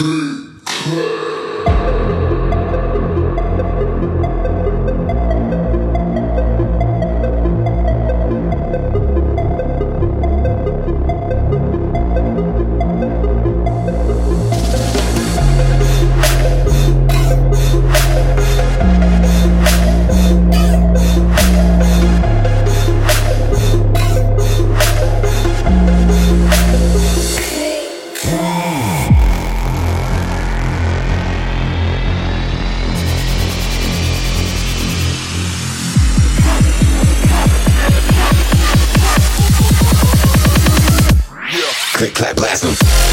K-K. Click, clap, blast them.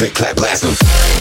Click, clap, blast them.